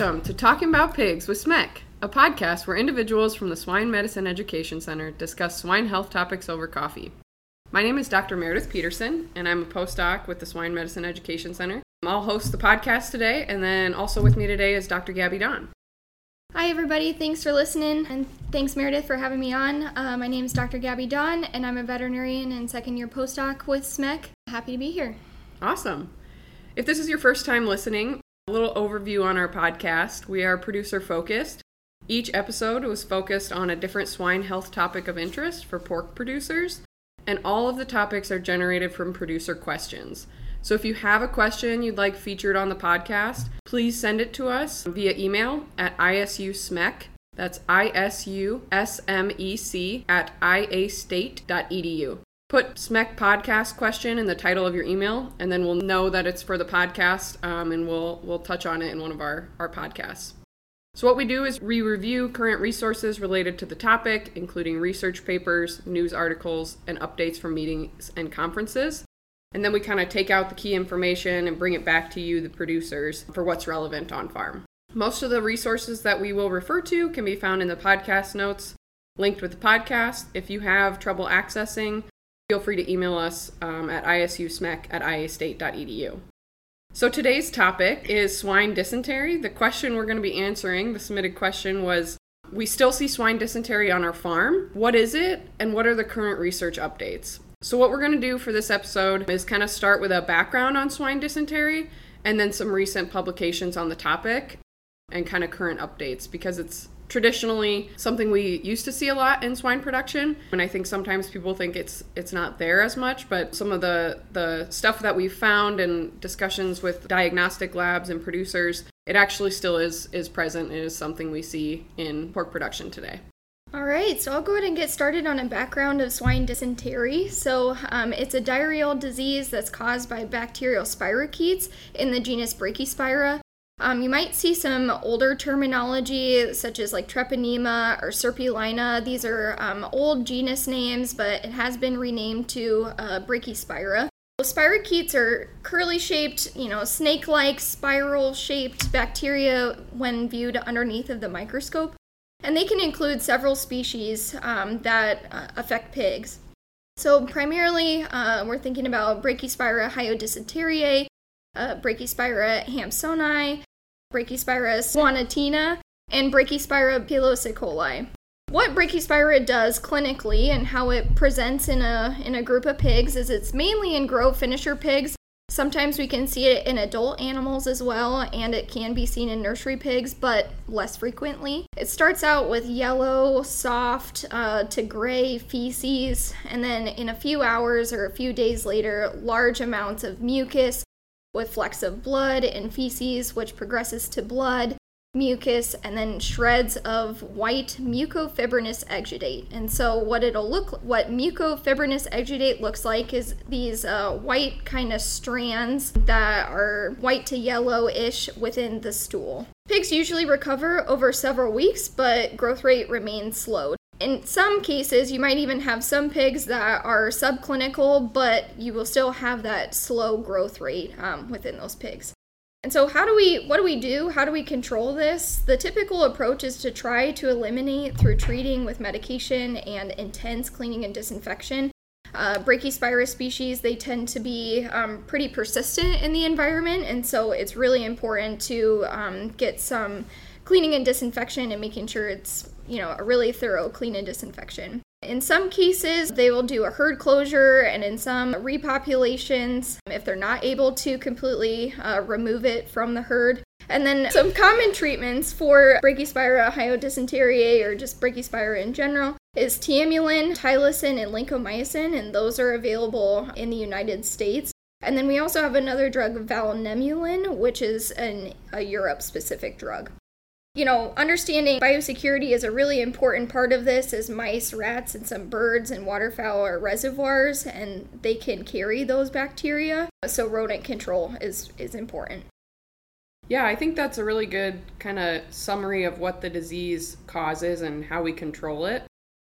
Welcome to Talking About Pigs with SMEC, a podcast where individuals from the Swine Medicine Education Center discuss swine health topics over coffee. My name is Dr. Meredith Peterson, and I'm a postdoc with the Swine Medicine Education Center. I'll host the podcast today, and then also with me today is Dr. Gabby Don. Hi, everybody. Thanks for listening, and thanks, Meredith, for having me on. Uh, my name is Dr. Gabby Don, and I'm a veterinarian and second year postdoc with SMEC. Happy to be here. Awesome. If this is your first time listening, a little overview on our podcast. We are producer focused. Each episode was focused on a different swine health topic of interest for pork producers, and all of the topics are generated from producer questions. So if you have a question you'd like featured on the podcast, please send it to us via email at isusmec. That's I S U S M E C at iastate.edu put SMEC podcast question in the title of your email, and then we'll know that it's for the podcast, um, and we'll we'll touch on it in one of our our podcasts. So what we do is we review current resources related to the topic, including research papers, news articles, and updates from meetings and conferences. And then we kind of take out the key information and bring it back to you, the producers, for what's relevant on farm. Most of the resources that we will refer to can be found in the podcast notes linked with the podcast. If you have trouble accessing, feel free to email us um, at isusmec at iastate.edu. So today's topic is swine dysentery. The question we're going to be answering, the submitted question was We still see swine dysentery on our farm. What is it, and what are the current research updates? So, what we're going to do for this episode is kind of start with a background on swine dysentery and then some recent publications on the topic and kind of current updates because it's traditionally something we used to see a lot in swine production and i think sometimes people think it's it's not there as much but some of the the stuff that we've found and discussions with diagnostic labs and producers it actually still is is present and is something we see in pork production today all right, so I'll go ahead and get started on a background of swine dysentery. So, um, it's a diarrheal disease that's caused by bacterial spirochetes in the genus Brachyspira. Um, you might see some older terminology such as like treponema or serpulina. These are um, old genus names, but it has been renamed to uh, Brachyspira. Spirochetes are curly shaped, you know, snake like spiral shaped bacteria when viewed underneath of the microscope. And they can include several species um, that uh, affect pigs. So, primarily, uh, we're thinking about Brachyspira hyodysenteriae, uh, Brachyspira hampsonii, Brachyspira suanatina, and Brachyspira pilosicoli. What Brachyspira does clinically and how it presents in a in a group of pigs is it's mainly in grow finisher pigs. Sometimes we can see it in adult animals as well, and it can be seen in nursery pigs, but less frequently. It starts out with yellow, soft uh, to gray feces, and then in a few hours or a few days later, large amounts of mucus, with flecks of blood and feces, which progresses to blood, mucus, and then shreds of white mucofibrinous exudate. And so, what it'll look, what mucofibrinous exudate looks like is these uh, white kind of strands that are white to yellow-ish within the stool. Pigs usually recover over several weeks, but growth rate remains slowed in some cases, you might even have some pigs that are subclinical, but you will still have that slow growth rate um, within those pigs. And so, how do we, what do we do? How do we control this? The typical approach is to try to eliminate through treating with medication and intense cleaning and disinfection. Uh, Brachyspira species, they tend to be um, pretty persistent in the environment, and so it's really important to um, get some cleaning and disinfection and making sure it's you know, a really thorough clean and disinfection. In some cases, they will do a herd closure, and in some repopulations, if they're not able to completely uh, remove it from the herd. And then some common treatments for Brachyspira hyodysenteriae or just Brachyspira in general is tiamulin, tylosin, and lincomycin, and those are available in the United States. And then we also have another drug, valnemulin, which is an, a Europe specific drug you know, understanding biosecurity is a really important part of this as mice, rats, and some birds and waterfowl are reservoirs and they can carry those bacteria. So rodent control is, is important. Yeah, I think that's a really good kind of summary of what the disease causes and how we control it.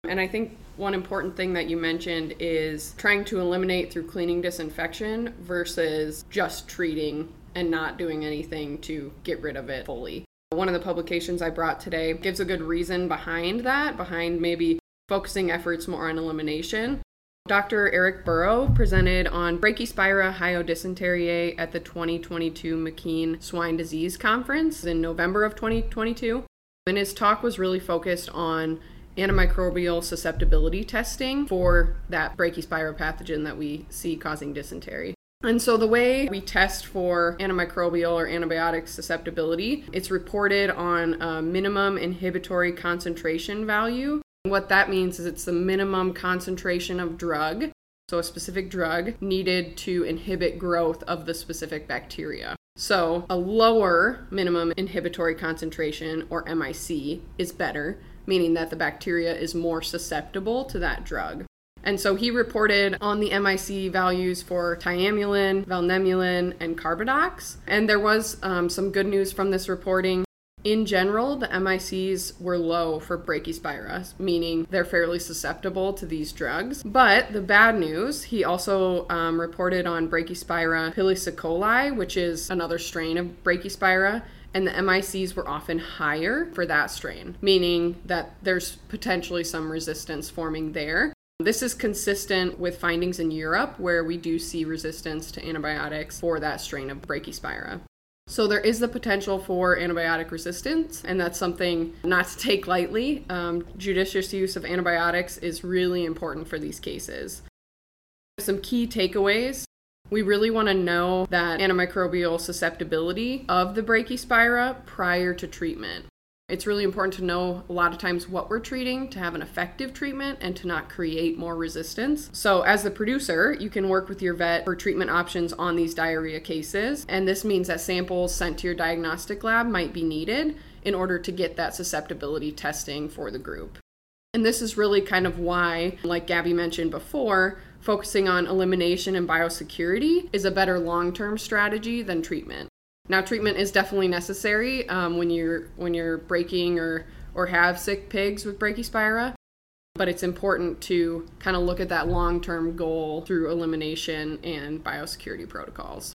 And I think one important thing that you mentioned is trying to eliminate through cleaning disinfection versus just treating and not doing anything to get rid of it fully. One of the publications I brought today gives a good reason behind that, behind maybe focusing efforts more on elimination. Dr. Eric Burrough presented on Brachyspira hyodysenteriae at the 2022 McKean Swine Disease Conference in November of 2022. And his talk was really focused on antimicrobial susceptibility testing for that Brachyspira pathogen that we see causing dysentery. And so the way we test for antimicrobial or antibiotic susceptibility, it's reported on a minimum inhibitory concentration value what that means is it's the minimum concentration of drug, so a specific drug, needed to inhibit growth of the specific bacteria. So a lower minimum inhibitory concentration, or MIC, is better, meaning that the bacteria is more susceptible to that drug. And so he reported on the MIC values for tiamulin, valnemulin, and carbadox. And there was um, some good news from this reporting. In general, the MICs were low for Brachyspira, meaning they're fairly susceptible to these drugs. But the bad news, he also um, reported on Brachyspira pilosicoli, which is another strain of Brachyspira, and the MICs were often higher for that strain, meaning that there's potentially some resistance forming there. This is consistent with findings in Europe where we do see resistance to antibiotics for that strain of Brachyspira. So there is the potential for antibiotic resistance, and that's something not to take lightly. Um, judicious use of antibiotics is really important for these cases. Some key takeaways. We really want to know that antimicrobial susceptibility of the brachyspira prior to treatment. It's really important to know a lot of times what we're treating to have an effective treatment and to not create more resistance. So, as the producer, you can work with your vet for treatment options on these diarrhea cases. And this means that samples sent to your diagnostic lab might be needed in order to get that susceptibility testing for the group. And this is really kind of why, like Gabby mentioned before, focusing on elimination and biosecurity is a better long term strategy than treatment. Now, treatment is definitely necessary um, when you're when you're breaking or or have sick pigs with brachyspira, but it's important to kind of look at that long-term goal through elimination and biosecurity protocols.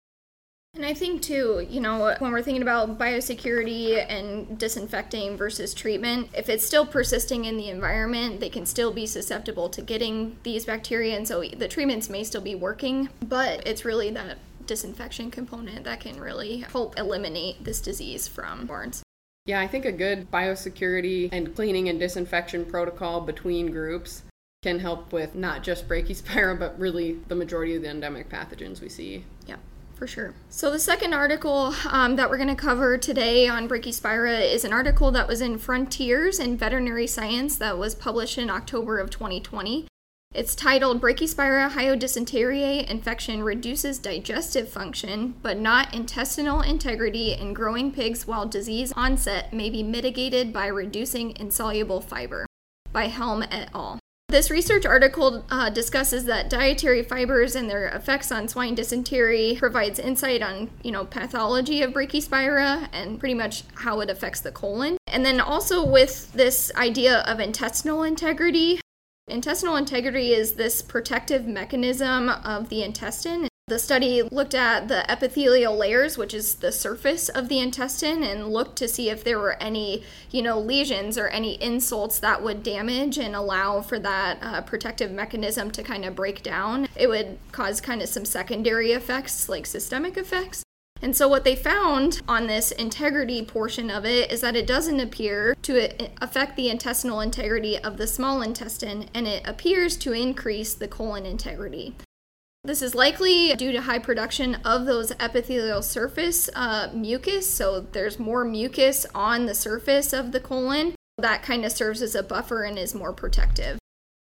And I think too, you know, when we're thinking about biosecurity and disinfecting versus treatment, if it's still persisting in the environment, they can still be susceptible to getting these bacteria. And so the treatments may still be working, but it's really that disinfection component that can really help eliminate this disease from barns. Yeah, I think a good biosecurity and cleaning and disinfection protocol between groups can help with not just brachyspira, but really the majority of the endemic pathogens we see. Yeah for sure. So, the second article um, that we're going to cover today on Brachyspira is an article that was in Frontiers in Veterinary Science that was published in October of 2020. It's titled Brachyspira hyodysenteriae infection reduces digestive function, but not intestinal integrity in growing pigs while disease onset may be mitigated by reducing insoluble fiber by Helm et al. This research article uh, discusses that dietary fibers and their effects on swine dysentery provides insight on, you know, pathology of brachyspira and pretty much how it affects the colon. And then also with this idea of intestinal integrity, Intestinal integrity is this protective mechanism of the intestine. The study looked at the epithelial layers, which is the surface of the intestine, and looked to see if there were any, you know, lesions or any insults that would damage and allow for that uh, protective mechanism to kind of break down. It would cause kind of some secondary effects, like systemic effects. And so, what they found on this integrity portion of it is that it doesn't appear to affect the intestinal integrity of the small intestine, and it appears to increase the colon integrity. This is likely due to high production of those epithelial surface uh, mucus, so there's more mucus on the surface of the colon. That kind of serves as a buffer and is more protective.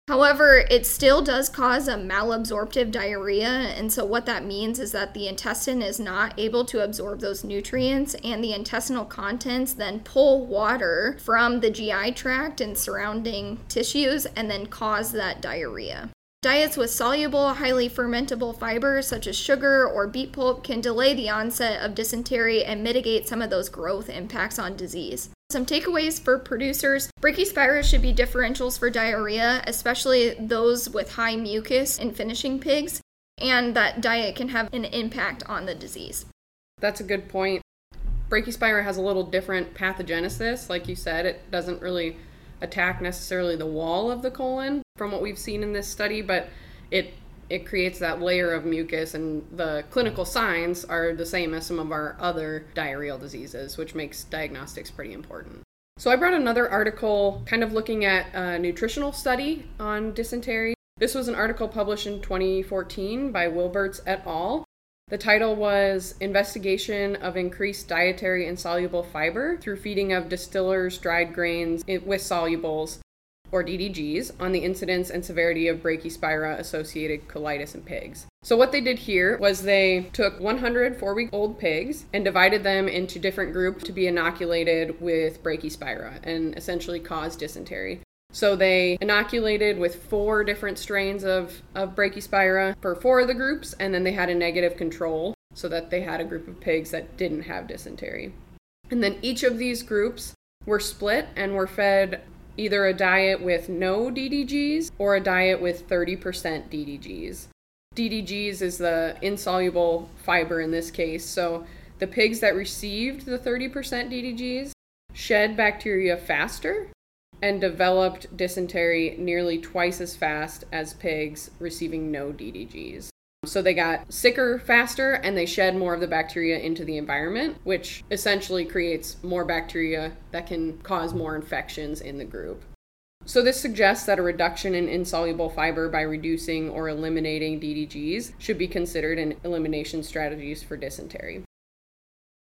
However, it still does cause a malabsorptive diarrhea, and so what that means is that the intestine is not able to absorb those nutrients, and the intestinal contents then pull water from the GI tract and surrounding tissues and then cause that diarrhea. Diets with soluble, highly fermentable fibers such as sugar or beet pulp can delay the onset of dysentery and mitigate some of those growth impacts on disease. Some takeaways for producers Brachyspira should be differentials for diarrhea, especially those with high mucus in finishing pigs, and that diet can have an impact on the disease. That's a good point. Brachyspira has a little different pathogenesis. Like you said, it doesn't really attack necessarily the wall of the colon from what we've seen in this study, but it it creates that layer of mucus and the clinical signs are the same as some of our other diarrheal diseases, which makes diagnostics pretty important. So I brought another article kind of looking at a nutritional study on dysentery. This was an article published in 2014 by Wilberts et al. The title was Investigation of Increased Dietary Insoluble Fiber Through Feeding of Distillers Dried Grains with Solubles, or DDGs, on the incidence and severity of Brachyspira associated colitis in pigs. So, what they did here was they took 100 four week old pigs and divided them into different groups to be inoculated with Brachyspira and essentially cause dysentery. So they inoculated with four different strains of, of Brachyspira for four of the groups, and then they had a negative control so that they had a group of pigs that didn't have dysentery. And then each of these groups were split and were fed either a diet with no DDGs or a diet with 30% DDGs. DDGs is the insoluble fiber in this case. So the pigs that received the 30% DDGs shed bacteria faster and developed dysentery nearly twice as fast as pigs receiving no DDGs. So they got sicker faster and they shed more of the bacteria into the environment, which essentially creates more bacteria that can cause more infections in the group. So, this suggests that a reduction in insoluble fiber by reducing or eliminating DDGs should be considered in elimination strategies for dysentery.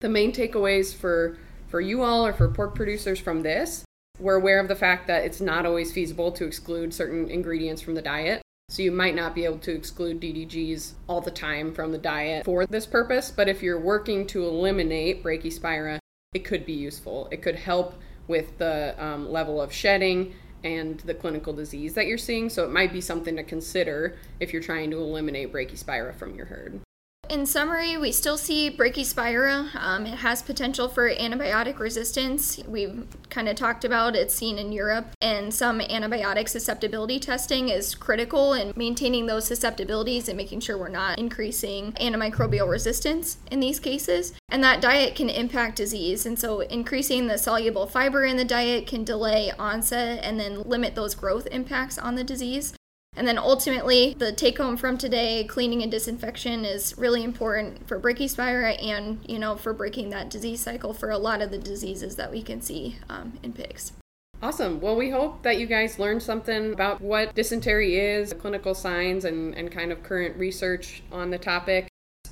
The main takeaways for, for you all or for pork producers from this we're aware of the fact that it's not always feasible to exclude certain ingredients from the diet. So you might not be able to exclude DDGs all the time from the diet for this purpose, but if you're working to eliminate Brachyspira, it could be useful. It could help with the um, level of shedding and the clinical disease that you're seeing. So it might be something to consider if you're trying to eliminate Brachyspira from your herd. In summary, we still see Brachyspira. Um, it has potential for antibiotic resistance. We've kind of talked about it's seen in Europe, and some antibiotic susceptibility testing is critical in maintaining those susceptibilities and making sure we're not increasing antimicrobial resistance in these cases. And that diet can impact disease, and so increasing the soluble fiber in the diet can delay onset and then limit those growth impacts on the disease. And then ultimately, the take home from today, cleaning and disinfection is really important for Brachyspira and, you know, for breaking that disease cycle for a lot of the diseases that we can see um, in pigs. Awesome. Well, we hope that you guys learned something about what dysentery is, clinical signs, and, and kind of current research on the topic.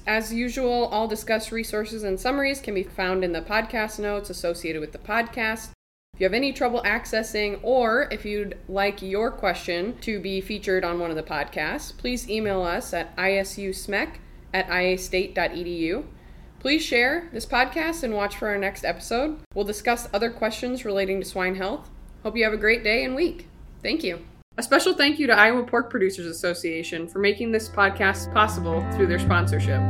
As usual, all discussed resources and summaries can be found in the podcast notes associated with the podcast. If you have any trouble accessing, or if you'd like your question to be featured on one of the podcasts, please email us at isusmec at iastate.edu. Please share this podcast and watch for our next episode. We'll discuss other questions relating to swine health. Hope you have a great day and week. Thank you. A special thank you to Iowa Pork Producers Association for making this podcast possible through their sponsorship.